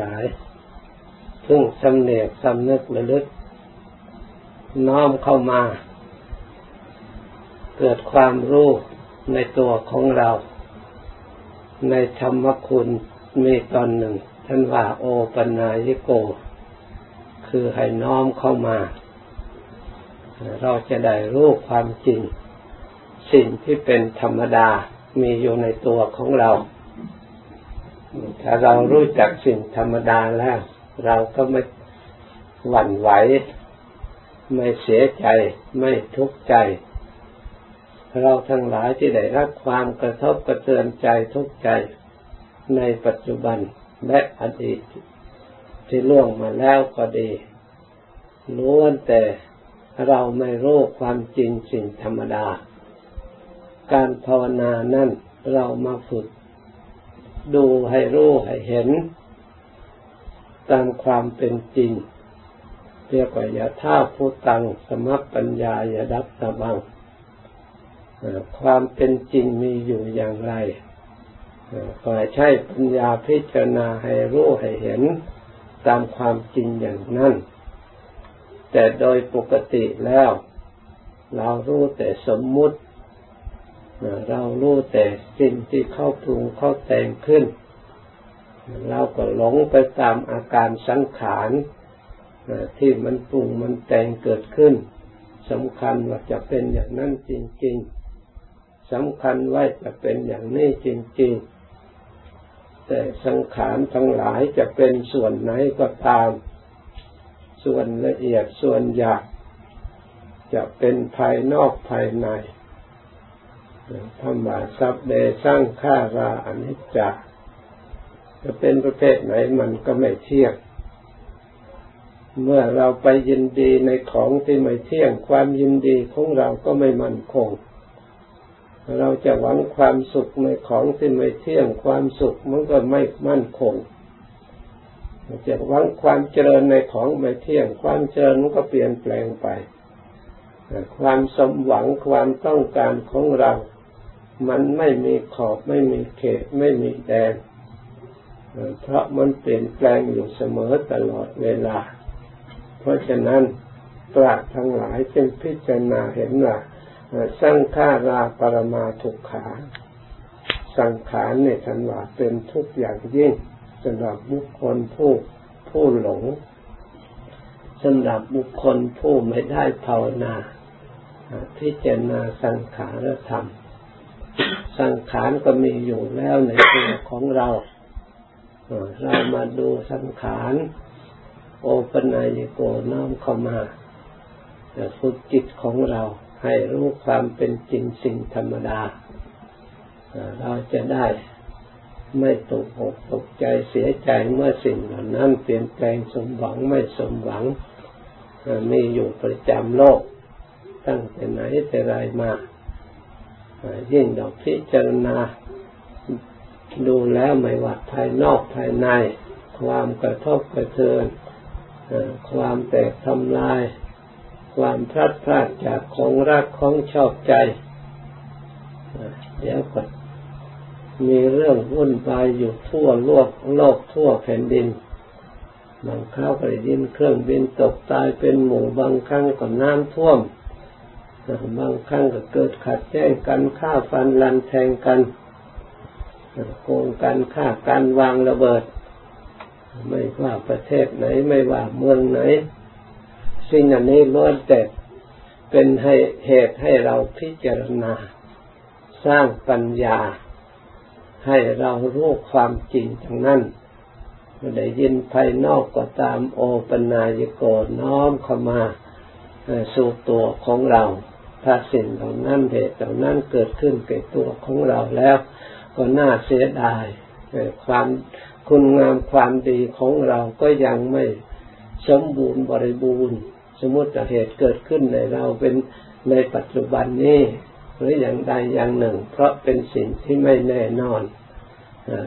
หลาย ซึ่งสำเนียกสำนึกระลึก น้อมเข้ามา เกิดความรู้ในตัวของเรา ในธรรมคุณมีตอนหนึ่ง ท่านว่าโอปัญญิโก คือให้น้อมเข้ามา เราจะได้รู้ความจริง สิ่งที่เป็นธรรมดามีอยู่ในตัวของเรา ถ้าเรารู้จักสิ่งธรรมดาแล้ว เราก็ไม่หวั่นไหว ไม่เสียใจ ไม่ทุกข์ใจ เราทั้งหลายที่ได้รับความกระทบกระเทือนใจทุกข์ใจในปัจจุบันและอดีตที่ล่วงมาแล้วก็ดีล้วนแต่เราไม่รู้ความจริงสิ่งธรรมดา การภาวนานั่นเรามาฝึก ดูให้รู้ให้เห็น ตามความเป็นจริง เรียกว่ายาท่าผู้ตัง สมัปปัญญายาดับตะบัง ความเป็นจริงมีอยู่อย่างไรก็ใช้ปัญญาพิจารณาให้รู้ให้เห็นตามความจริงอย่างนั้น แต่โดยปกติแล้ว เรารู้แต่สมมุติ เรารู้แต่สิ่งที่เข้าปรุงเข้าแต่งขึ้น เราก็หลงไปตามอาการสังขารที่มันปรุงมันแต่งเกิดขึ้นสำคัญว่าจะเป็นอย่างนั้นจริง ๆสำคัญว่าจะเป็นอย่างนี้จริง ๆ แต่สังขารทั้งหลายจะเป็นส่วนไหนก็ตาม ส่วนละเอียดส่วนหยาบจะเป็นภายนอกภายใน ธรรมะสัพย์เดสร้างข้าราอนิจจาจะเป็นประเภทไหนมันก็ไม่เที่ยง เมื่อเราไปยินดีในของที่ไม่เที่ยง ความยินดีของเราก็ไม่มั่นคง เราจะหวังความสุขในของที่ไม่เที่ยง ความสุขมันก็ไม่มั่นคงจะหวังความเจริญในของไม่เที่ยง ความเจริญมันก็เปลี่ยนแปลงไป ความสมหวังความต้องการของเรา มันไม่มีขอบไม่มีเขตไม่มีแดนเพราะมันเปลี่ยนแปลงอยู่เสมอตลอดเวลา เพราะฉะนั้นปราชทั้งหลายจึงพิจารณาเห็นว่าสังขาราปรมาทุกขา สังขารเนี่ยฉันว่าเป็นทุกอย่างยิ่งสำหรับบุคคลผู้ผู้หลงสำหรับบุคคลผู้ไม่ได้ภาวนาพิจารณาสังขารธรรม สังขารก็มีอยู่แล้วในตัวของเรา เรามาดูสังขาร โอปนายโกน้อมเข้ามาฝึกจิตของเราให้รู้ความเป็นจริงสิ่งธรรมดา เราจะได้ไม่ตกอกตกใจเสียใจเมื่อสิ่งเหล่านั้นเปลี่ยนแปลงสมหวังไม่สมหวังมีอยู่ประจำโลก ตั้งแต่ไหนแต่ไรมา ยิ่งเราพิจารณาดูแล้วไม่ว่าภายนอกภายใน ความกระทบกระเทือนความแตกทำลาย ความพลาดพลาดจากของรักของชอบใจเดี๋ยวก็มีเรื่องวุ่นวายอยู่ทั่วโลกโลกทั่วแผ่นดินบางคราวก็ได้ยินเครื่องบินตกตายเป็นหมู่บางครั้งก็น้ำท่วม บางครั้งก็เกิดขัดแย้งกันฆ่าฟันลันแทงกันโกงกันฆ่ากันวางระเบิด ไม่ว่าประเทศไหน ไม่ว่าเมืองไหน สิ่งอันนี้ล้วนแต่เป็นให้เหตุให้เราพิจารณา สร้างปัญญา ให้เรารู้ความจริงทั้งนั้นไม่ได้ยินภายนอกก็ตามโอปนายโกน้อมเข้ามาสู่ตัวของเรา ถ้าสิ่งเหล่านั้นเหตุเหล่านั้นเกิดขึ้นแก่ตัวของเราแล้ว ก็น่าเสียดายความคุณงามความดีของเราก็ยังไม่สมบูรณ์บริบูรณ์ สมมติเหตุเกิดขึ้นในเราเป็นในปัจจุบันนี้หรืออย่างใดอย่างหนึ่ง เพราะเป็นสิ่งที่ไม่แน่นอน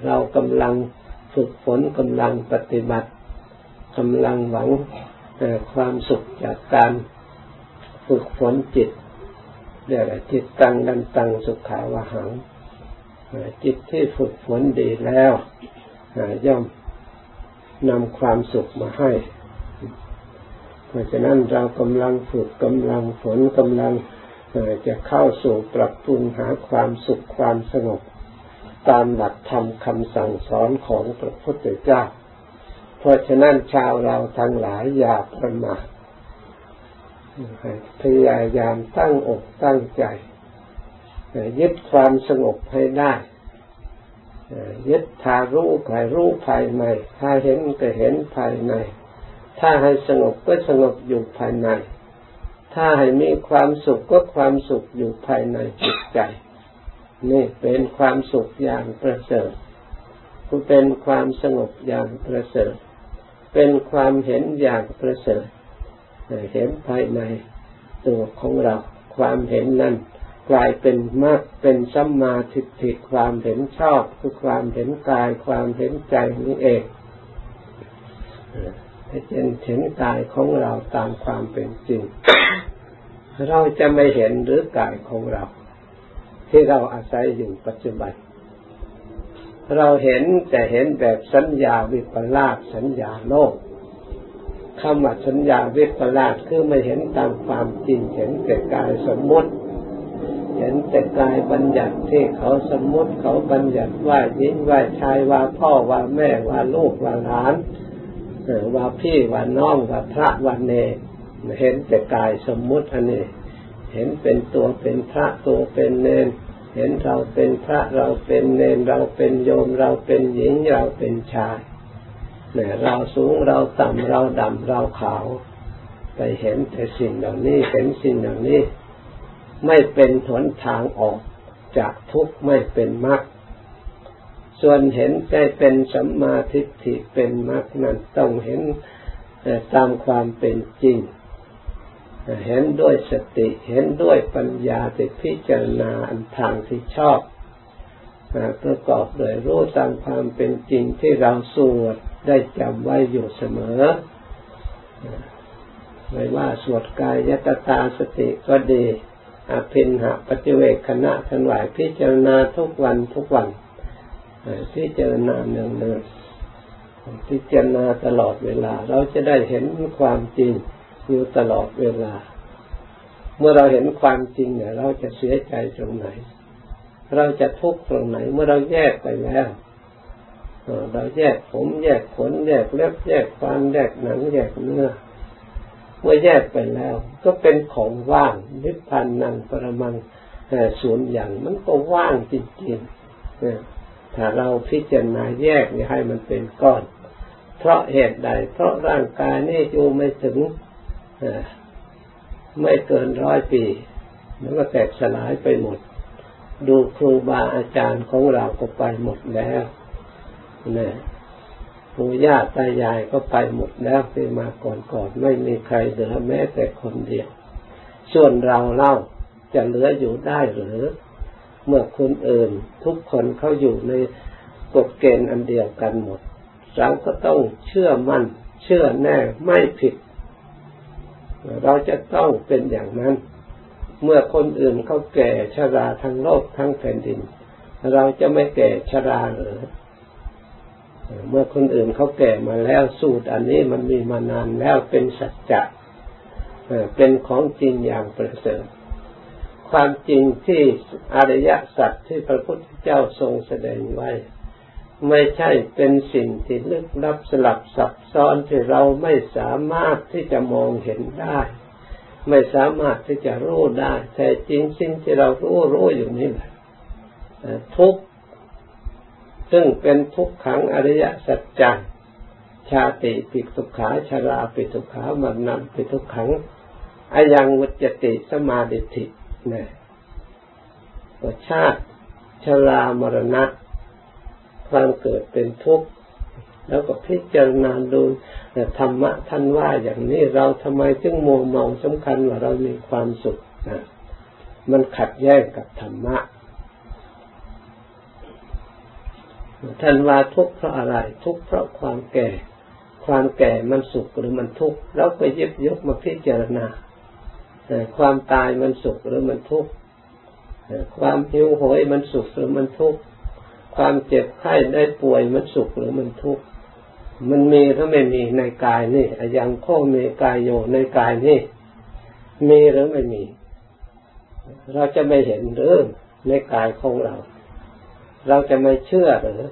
เรากำลังฝึกฝนกำลังปฏิบัติกำลังหวังความสุขจากการฝึกฝนจิต เรียกจิตตังดันตังสุขาวหัง จิตที่ฝึกฝนดีแล้ว ย่อมนำความสุขมาให้ เพราะฉะนั้นเรากำลังฝึกกำลังฝนกำลังจะเข้าสู่ปรับปรุงหาความสุขความสงบตามหลักธรรมคำสั่งสอนของพระพุทธเจ้า เพราะฉะนั้นชาวเราทั้งหลายอย่าประมาท พยายามตั้งอกตั้งใจยึดความสงบให้ได้ยึดทารู้ใครรู้ภายในถ้าเห็นก็เห็นภายใน ถ้าให้สงบก็สงบอยู่ภายใน ถ้าให้มีความสุขก็ความสุขอยู่ภายในจิตใจ นี่เป็นความสุขอย่างประเสริฐก็เป็นความสงบอย่างประเสริฐ เป็นความเห็นอย่างประเสริฐ เห็นภายในตัวของเรา ความเห็นนั้นกลายเป็นมากเป็นสัมมาทิฏฐิความเห็นชอบคือความเห็นกาย ความเห็นใจนี่เองให้เป็นเห็นกายของเราตามความเป็นจริง เราจะไม่เห็นหรือกายของเรา ที่เราอาศัยอยู่ปัจจุบัน เราเห็นแต่เห็นแบบสัญญาวิปลาสสัญญาโลก คำว่าสัญญาวิปลาสคือไม่เห็นตามความจริงเห็นแต่กายสมมติ เห็นแต่กายบัญญัติที่เขาสมมติเขาบัญญัติว่าหญิงว่าชายว่าพ่อว่าแม่ว่าลูกว่าหลานว่าพี่ว่าน้องว่าพระว่าเนเห็นแต่กายสมมุติอันนี้ เห็นเป็นตัวเป็นพระตัวเป็นเนน เห็นเราเป็นพระเราเป็นเนนเราเป็นโยมเราเป็นหญิงเราเป็นชาย เนี่ยเราสูงเราต่ำเราดำเราขาว ไปเห็นแต่สิ่งเหล่านี้เห็นสิ่งเหล่านี้ ไม่เป็นหนทางออกจากทุกข์ไม่เป็นมรรคส่วนเห็นใจเป็นสัมมาทิฏฐิเป็นมรรคนั้นต้องเห็นตามความเป็นจริง เห็นด้วยสติเห็นด้วยปัญญาที่พิจารณาอันทางที่ชอบประกอบโดยรู้ตามความเป็นจริงที่เราสวด ได้จำไว้อยู่เสมอไม่ว่าสวดกายยตตาสติก็ดีอภินหาปฏิเวกคณะทั้งหลายพิจารณาทุกวันทุกวันพิจารณาเนืองเนืองพิจารณาตลอดเวลา เราจะได้เห็นความจริงอยู่ตลอดเวลา เมื่อเราเห็นความจริงเนี่ย เราจะเสียใจตรงไหน เราจะทุกข์ตรงไหน เมื่อเราแยกไปแล้ว เราแยกผมแยกขนแยกเล็บแยกฟันแยกหนังแยกเนื้อเมื่อแยกไปแล้ว ก็เป็นของว่างนิพพานนังปรมังศูนอย่างมันก็ว่างจริงๆถ้าเราพิจารณาแยกให้มันเป็นก้อน เพราะเหตุใด เพราะร่างกายนี่อยู่ไม่ถึงไม่เกินร้อยปีมันก็แตกสลายไปหมด ดูครูบาอาจารย์ของเราก็ไปหมดแล้ว เนี่ยปู่ย่าตายายก็ไปหมดแล้วไปมาก่อนๆไม่มีใครเหลือแม้แต่คนเดียว ส่วนเราเล่าจะเหลืออยู่ได้หรือ เมื่อคนอื่น ทุกคนเขาอยู่ในกฎเกณฑ์อันเดียวกันหมด เราก็ต้องเชื่อมั่น เชื่อแน่ไม่ผิด เราจะต้องเป็นอย่างนั้น เมื่อคนอื่นเขาแก่ชราทั้งโลกทั้งแผ่นดิน เราจะไม่แก่ชราหรือ เมื่อคนอื่นเขาแก่มาแล้วสูตรอันนี้มันมีมานานแล้วเป็นสัจจะเป็นของจริงอย่างประเสริฐความจริงที่อริยสัจที่พระพุทธเจ้าทรงแสดงไว้ ไม่ใช่เป็นสิ่งที่ลึกลับสลับซับซ้อนที่เราไม่สามารถที่จะมองเห็นได้ ไม่สามารถที่จะรู้ได้แต่จริงสิ่งที่เรารู้รู้อยู่นี่แหละทุก ซึ่งเป็นทุกขังอริยสัจจังชาติปิทุกขาชาราปิทุกขามันนำปิทุกขังอายังวุจติสมาดิธิเนี่ยชาติชรามรณะความเกิดเป็นทุกข์แล้วก็พิจารณาดูธรรมะท่านว่าอย่างนี้เราทำไมจึงมัวเมาสำคัญว่าเรามีความสุขนะมันขัดแย้งกับธรรมะ ท่านว่าทุกข์เพราะอะไร ทุกข์เพราะความแก่ ความแก่มันสุขหรือมันทุกข์เราก็ยึดยกมาพิจารณาความตายมันสุขหรือมันทุกข์ความหิวโหยมันสุขหรือมันทุกข์ความเจ็บไข้ได้ป่วยมันสุขหรือมันทุกข์มันมีหรือไม่มีในกายนี่อย่างโคมีกายอยู่ในกายนี่มีหรือไม่มี เราจะไม่เห็นหรือในกายของเรา เราจะไม่เชื่อหรือ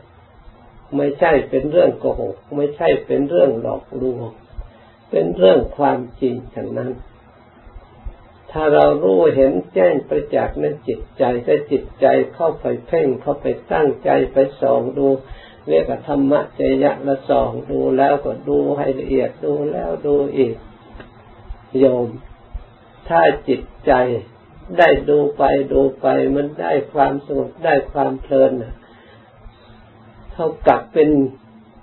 ไม่ใช่เป็นเรื่องโกหก ไม่ใช่เป็นเรื่องหลอกลวง เป็นเรื่องความจริงทั้งนั้น ถ้าเรารู้เห็นแจ้งประจักษ์ในจิตใจถ้าจิตใจเข้าไปเพ่งเข้าไปตั้งใจไปส่องดูเรียกว่าธรรมะเจยะละส่องดูแล้วก็ดูให้ละเอียดดูแล้วดูอีกโยม ถ้าจิตใจ ได้ดูไปดูไป มันได้ความสงบได้ความเพลินเท่ากับเป็น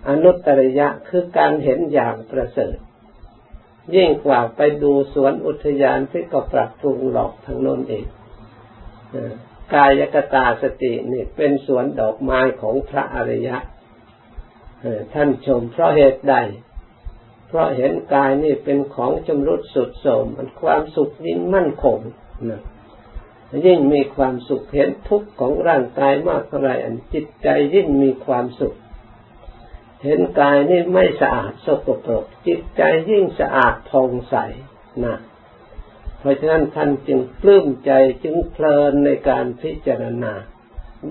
อนุตตรยะคือการเห็นอย่างประเสริฐยิ่งกว่าไปดูสวนอุทยานที่ก็ปรับปรุงหลอกทางโน้นเองกายกตาสตินี่เป็นสวนดอกไม้ของพระอริยะท่านชมเพราะเหตุใด เพราะเห็นกายนี่เป็นของจำรุดสุดโสมมันความสุขยิ่งมั่นคงนะ ยิ่งมีความสุขเห็นทุกข์ของร่างกายมากเท่าไรอันจิตใจยิ่งมีความสุข เห็นกายนี่ไม่สะอาดสกปรก จิตใจยิ่งสะอาดผ่องใสนะเพราะฉะนั้นท่านจึงปลื้มใจจึงเพลินในการพิจารณา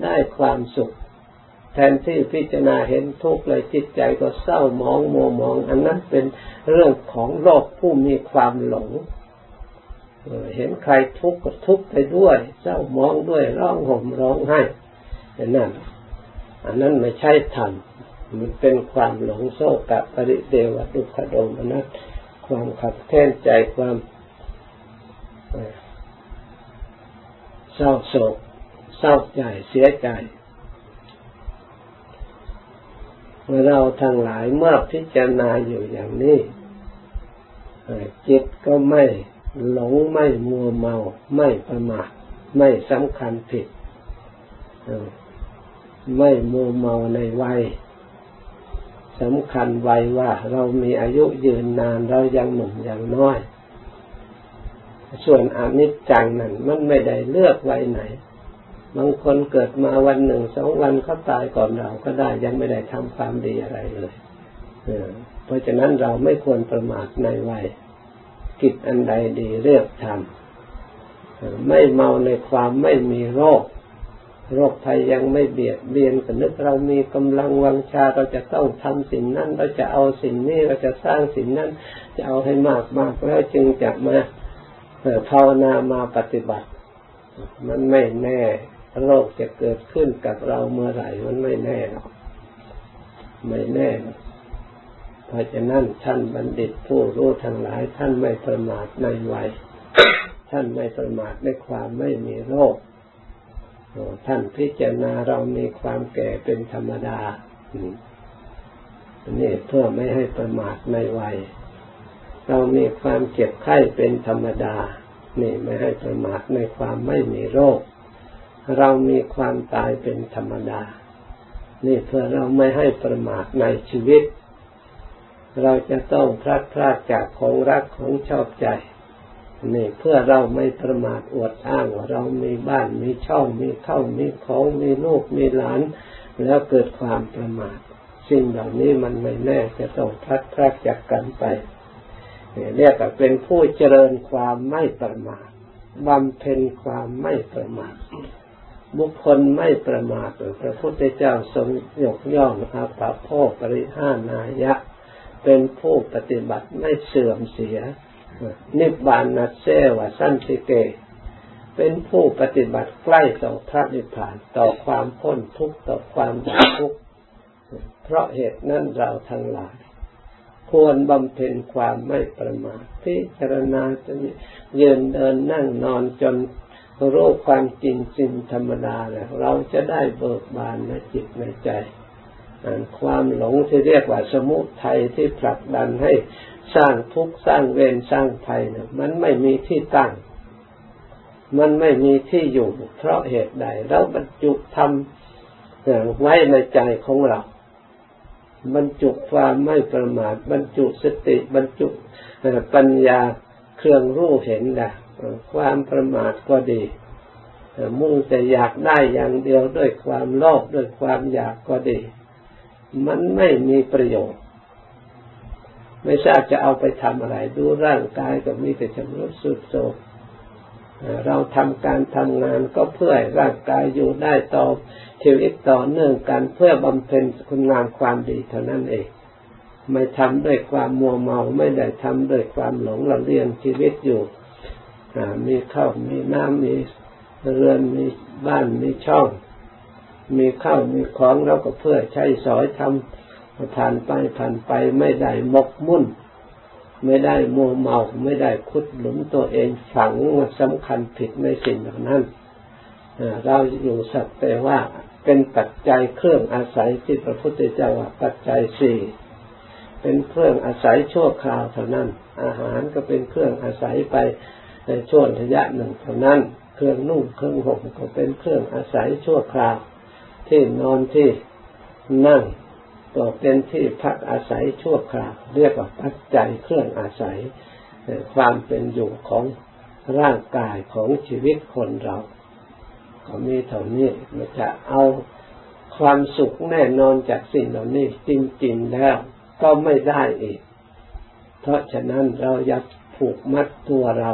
ได้ความสุข แทนที่พิจารณาเห็นทุกข์เลยจิตใจก็เศร้ามองโมมอง อันนั้นเป็นเรื่องของโลกผู้มีความหลง เห็นใครทุกข์ก็ทุกข์ไปด้วยเศร้ามองด้วยร้องห่มร้องไห้นั่น อันนั้นไม่ใช่ธรรมมันเป็นความหลงโศกกับปริเดวดุขโดมนัสความขัดแค้นใจความเศร้าโศกเศร้าใจเสียใจเมื่อเราทั้งหลายเมื่อพิจารณาอยู่อย่างนี้จิตก็ไม่ หลงไม่มัวเมา ไม่ประมาทไม่สำคัญผิดไม่มัวเมาในวัยสำคัญวัยว่าเรามีอายุยืนนานเรายังหนุ่มยังน้อย ส่วนอนิจจังนั้นมันไม่ได้เลือกไว้ไหน บางคนเกิดมาวันหนึ่งสองวันเขาตายก่อนเราก็ได้ยังไม่ได้ทำความดีอะไรเลยเพราะฉะนั้นเราไม่ควรประมาทในวัย กิจอันใดดีเรียกทำไม่เมาในความไม่มีโรค โรคภัยยังไม่เบียดเบียนกันนึกเรามีกำลังวังชาเราจะต้องทำสิ่งนั้นเราจะเอาสิ่งนี้เราจะสร้างสิ่งนั้น จะเอาให้มากมากแล้วจึงจะมาภาวนามาปฏิบัติ มันไม่แน่โรคจะเกิดขึ้นกับเราเมื่อไหร่มันไม่แน่หรอกไม่แน่ เพราะฉะนั้นท่านบัณฑิตผู้รู้ทั้งหลาย ท่านไม่ประมาทในวัย ท่านไม่ประมาทในความไม่มีโรคท่านพิจารณาเรามีความแก่เป็นธรรมดานี่เพื่อไม่ให้ประมาทในวัย เรามีความเจ็บไข้เป็นธรรมดา นี่ไม่ให้ประมาทในความไม่มีโรค เรามีความตายเป็นธรรมดา นี่เพื่อเราไม่ให้ประมาทในชีวิต เราจะต้องพลาดพลาดจากของรักของชอบใจนี่เพื่อเราไม่ประมาทอวดอ้างว่าเรามีบ้านมีช่องมีเข้ามีของมีลูกมีหลาน แล้วเกิดความประมาทสิ่งเหล่านี้มันไม่แน่จะต้องพลัดพลาดจากกันไปเรียกว่าเป็นผู้เจริญความไม่ประมาทบำเพ็ญความไม่ประมาทบุคคลไม่ประมาทพระพุทธเจ้าทรงยกย่องอาภาพ่อปริหานายะ เป็นผู้ปฏิบัติไม่เสื่อมเสีย นิบานัสเซวสันติเก เป็นผู้ปฏิบัติใกล้ต่อพระนิพพานต่อความพ้นทุกข์ต่อความดับทุกข์เพราะเหตุนั้นเราทั้งหลาย ควรบำเพ็ญความไม่ประมาทพิจารณาจะยืนเดินนั่งนอนจนรู้ความจริงจริงธรรมดาแล้วเราจะได้เบิกบานในจิตในใจ ความหลงที่เรียกว่าสมุทัยที่ผลักดันให้สร้างทุกข์สร้างเวรสร้างภัยเนี่ยมันไม่มีที่ตั้ง มันไม่มีที่อยู่ เพราะเหตุใดเราบรรจุทำไว้ในใจของเรา บรรจุความไม่ประมาทบรรจุสติบรรจุปัญญาเครื่องรู้เห็นละความประมาทก็ดี มุ่งแต่อยากได้อย่างเดียวด้วยความโลภด้วยความอยากก็ดี มันไม่มีประโยชน์ ไม่ทราบจะเอาไปทำอะไร ดูร่างกายก็มีแต่ชำรุดสุดโทรมเราทำการทำงานก็เพื่อร่างกายอยู่ได้ต่อชีวิตต่อเนื่องกันเพื่อบำเพ็ญคุณงามความดีเท่านั้นเอง ไม่ทำด้วยความมัวเมาไม่ได้ทำด้วยความหลงละเลียงชีวิตอยู่มีข้าวมีน้ำมีเรือนมีบ้านมีช่อง มีข้าวมีของเราก็เพื่อใช้สอยทำผ่านไปผ่านไปไม่ได้มกมุ่น ไม่ได้มัวเมาไม่ได้คุดหลุมตัวเองฝังสำคัญผิดในสิ่งเหล่านั้นเราอยู่สักแต่ว่าเป็นปัจจัยเครื่องอาศัยที่พระพุทธเจ้าว่าปัจจัยสี่เป็นเครื่องอาศัยชั่วคราวเท่านั้น อาหารก็เป็นเครื่องอาศัยไปในช่วงระยะหนึ่งเท่านั้น เครื่องนุ่งเครื่องห่มก็เป็นเครื่องอาศัยชั่วคราว ที่นอนที่นั่งก็เป็นที่พักอาศัยชั่วคราวเรียกว่าปัจจัยเครื่องอาศัย ความเป็นอยู่ของร่างกายของชีวิตคนเรา ก็มีเท่านี้มันจะเอาความสุขแน่นอนจากสิ่งเหล่านี้จริงๆแล้วก็ไม่ได้อีก เพราะฉะนั้นเราอย่าผูกมัดตัวเรา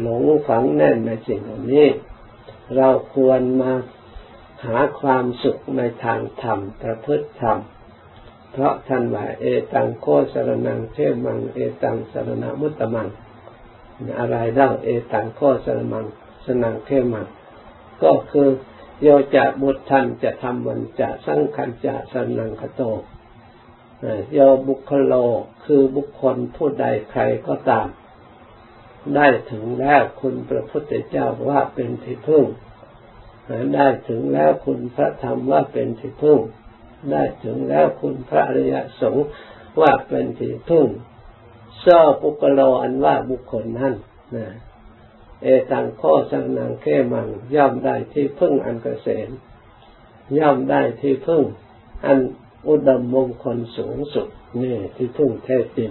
หลงฝังแน่นในสิ่งเหล่านี้ เราควรมา หาความสุขในทางธรรมประพฤติธรรม เพราะท่านว่าเอตังโคสรนังเทมัง เอตังสรณมุตตมัง อะไรเล่าเอตังโคสรมังสนังเทมัง ก็คือโยจะบุตรทันจะทำมันจะสังขันจะสนังคโตโยบุคโลคือบุคคลผู้ใดใครก็ตาม ได้ถึงแล้วคุณพระพุทธเจ้าว่าเป็นที่พึ่ง ได้ถึงแล้วคุณพระธรรมว่าเป็นที่พึ่ง ได้ถึงแล้วคุณพระอริยสงฆ์ว่าเป็นที่พึ่งซ่อปุกโลอันว่าบุคคลนั้นนะเอตังข้อสังนังแค่มังย่อมได้ที่พึ่งอันเกษมย่อมได้ที่พึ่ง อันอุดมมงคลสูงสุดนี่ที่พึ่งแท้จริง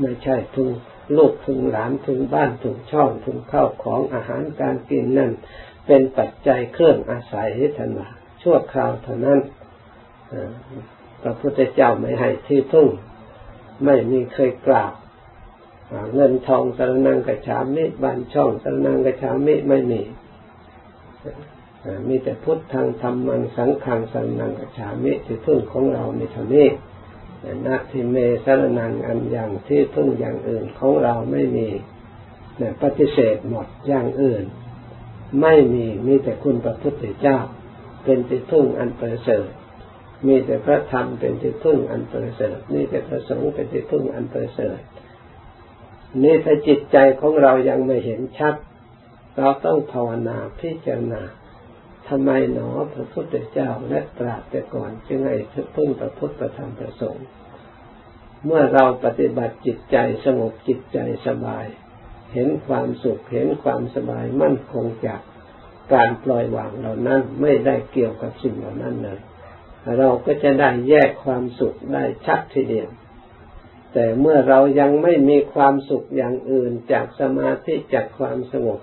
ไม่ใช่พึ่ง ลูกพึงหลานพึงบ้านพึงช่องพึงข้าวของอาหารการกินนั่นเป็นปัจจัยเครื่องอาศัยให้ท่านว่าชั่วคราวเท่านั้นพระพุทธเจ้าไม่ให้ที่พึ่งไม่มีเคยกล่าวเงินทองสรนังกระฉามิบ้านช่องสรนังกระฉามิไม่มีมีแต่พุทธทางธรรมังสังขังสรนังกระฉามิที่พึ่งของเรามีเท่านี้ นักทิเมสรนังอันอย่างที่พึ่งอย่างอื่นของเราไม่มีเนี่ยปฏิเสธหมดอย่างอื่น ไม่มีมีแต่คุณพระพุทธเจ้า เป็นที่พึ่งอันประเสริฐมีแต่พระธรรมเป็นที่พึ่งอันประเสริฐมีแต่พระสงฆ์เป็นที่พึ่งอันประเสริฐนี่ถ้าจิตใจของเรายังไม่เห็นชัด เราต้องภาวนาพิจารณา ทำไมหนอพระพุทธเจ้าและตราบแต่ก่อนจึงให้พึ่งพระพุทธประธรรมประสงค์ เมื่อเราปฏิบัติจิตใจสงบจิตใจสบาย เห็นความสุขเห็นความสบายมั่นคงจากการปล่อยวางเหล่านั้นไม่ได้เกี่ยวกับสิ่งเหล่านั้นเลยเราก็จะได้แยกความสุขได้ชัดทีเดียว แต่เมื่อเรายังไม่มีความสุขอย่างอื่นจากสมาธิจากความสงบ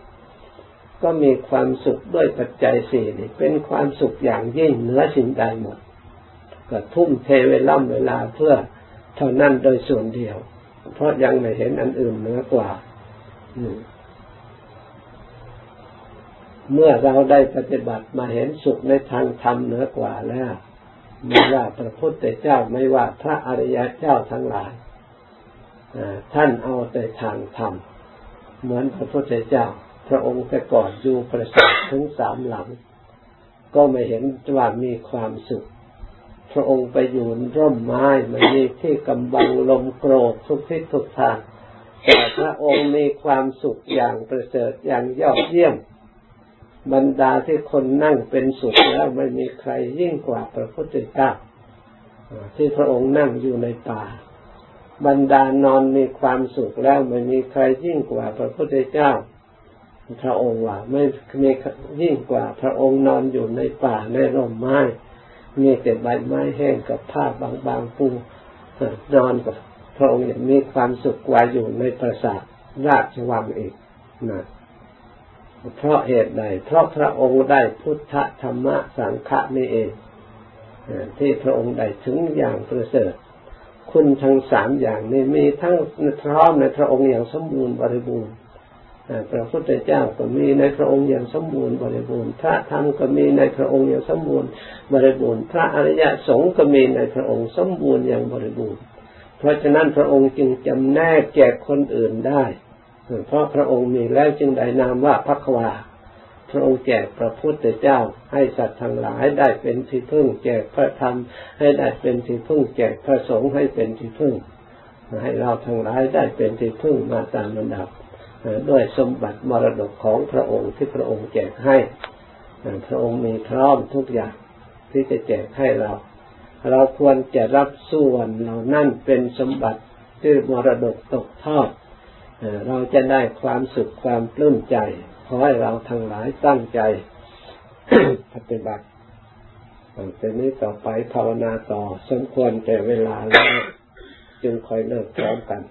ก็มีความสุขด้วยปัจจัยสี่นี่เป็นความสุขอย่างยิ่งเหนือสิ่งใดหมด ก็ทุ่มเทเวล่ำเวลาเพื่อเท่านั้นโดยส่วนเดียว เพราะยังไม่เห็นอันอื่นเหนือกว่าเมื่อเราได้ปฏิบัติมาเห็นสุขในทางธรรมเหนือกว่าแล้วไม่ว่าพระพุทธเจ้าไม่ว่าพระอริยเจ้าทั้งหลายท่านเอาแต่ทางธรรมเหมือนพระพุทธเจ้า พระองค์แต่ก่อนอยู่ประสาทถึงสามหลัง ก็ไม่เห็นว่ามีความสุข พระองค์ไปอยู่ร่มไม้มันมีที่กำบังลมโกรธทุกทิศทุกทางแต่พระองค์มีความสุขอย่างประเสริฐอย่างยอดเยี่ยม บรรดาที่คนนั่งเป็นสุขแล้วไม่มีใครยิ่งกว่าพระพุทธเจ้าที่พระองค์นั่งอยู่ในป่า บรรดานอนมีความสุขแล้วไม่มีใครยิ่งกว่าพระพุทธเจ้า พระองค์ว่าไม่มียิ่งกว่า พระองค์นอนอยู่ในป่าในร่มไม้ มีแต่ใบไม้แห้งกับผ้าบางๆปูนอนกับพระองค์มีความสุขกว่าอยู่ในปราสาทราชวังอีกนะเพราะเหตุใด เพราะพระองค์ได้พุทธธรรมะสังฆะนี่เองที่พระองค์ได้ถึงอย่างประเสริฐคคุณทั้งสามอย่างนี้มีทั้งพร้อมในพระองค์อย่างสมบูรณ์บริบูรณ์ พระพุทธเจ้าก็มีในพระองค์อย่างสมบูรณ์บริบูรณ์ พระธรรมก็มีในพระองค์อย่างสมบูรณ์บริบูรณ์ พระอริยสงฆ์ก็มีในพระองค์สมบูรณ์อย่างบริบูรณ์ เพราะฉะนั้นพระองค์จึงจำแนกแจกคนอื่นได้ เพราะพระองค์มีแล้วจึงได้นามว่าพักวาพระองค์แจกพระพุทธเจ้า ให้สัตว์ทั้งหลายได้เป็นที่พึ่ง แจกพระธรรม ให้ได้เป็นที่พึ่ง แจกพระสงฆ์ให้เป็นที่พึ่ง ให้เราทั้งหลายได้เป็นที่พึ่งมาตามลำดับ ด้วยสมบัติมรดกของพระองค์ที่พระองค์แจกให้ พระองค์มีพร้อมทุกอย่างที่จะแจกให้เรา เราควรจะรับส่วนเหล่านั้นเป็นสมบัติที่มรดกตกทอดเราจะได้ความสุขความปลื้มใจ ขอให้เราทั้งหลายตั้งใจปฏิบัติจากนี้ต่อไปภาวนาต่อสมควรแต่เวลาแล้วจึงคอยเลิกพร้อมกัน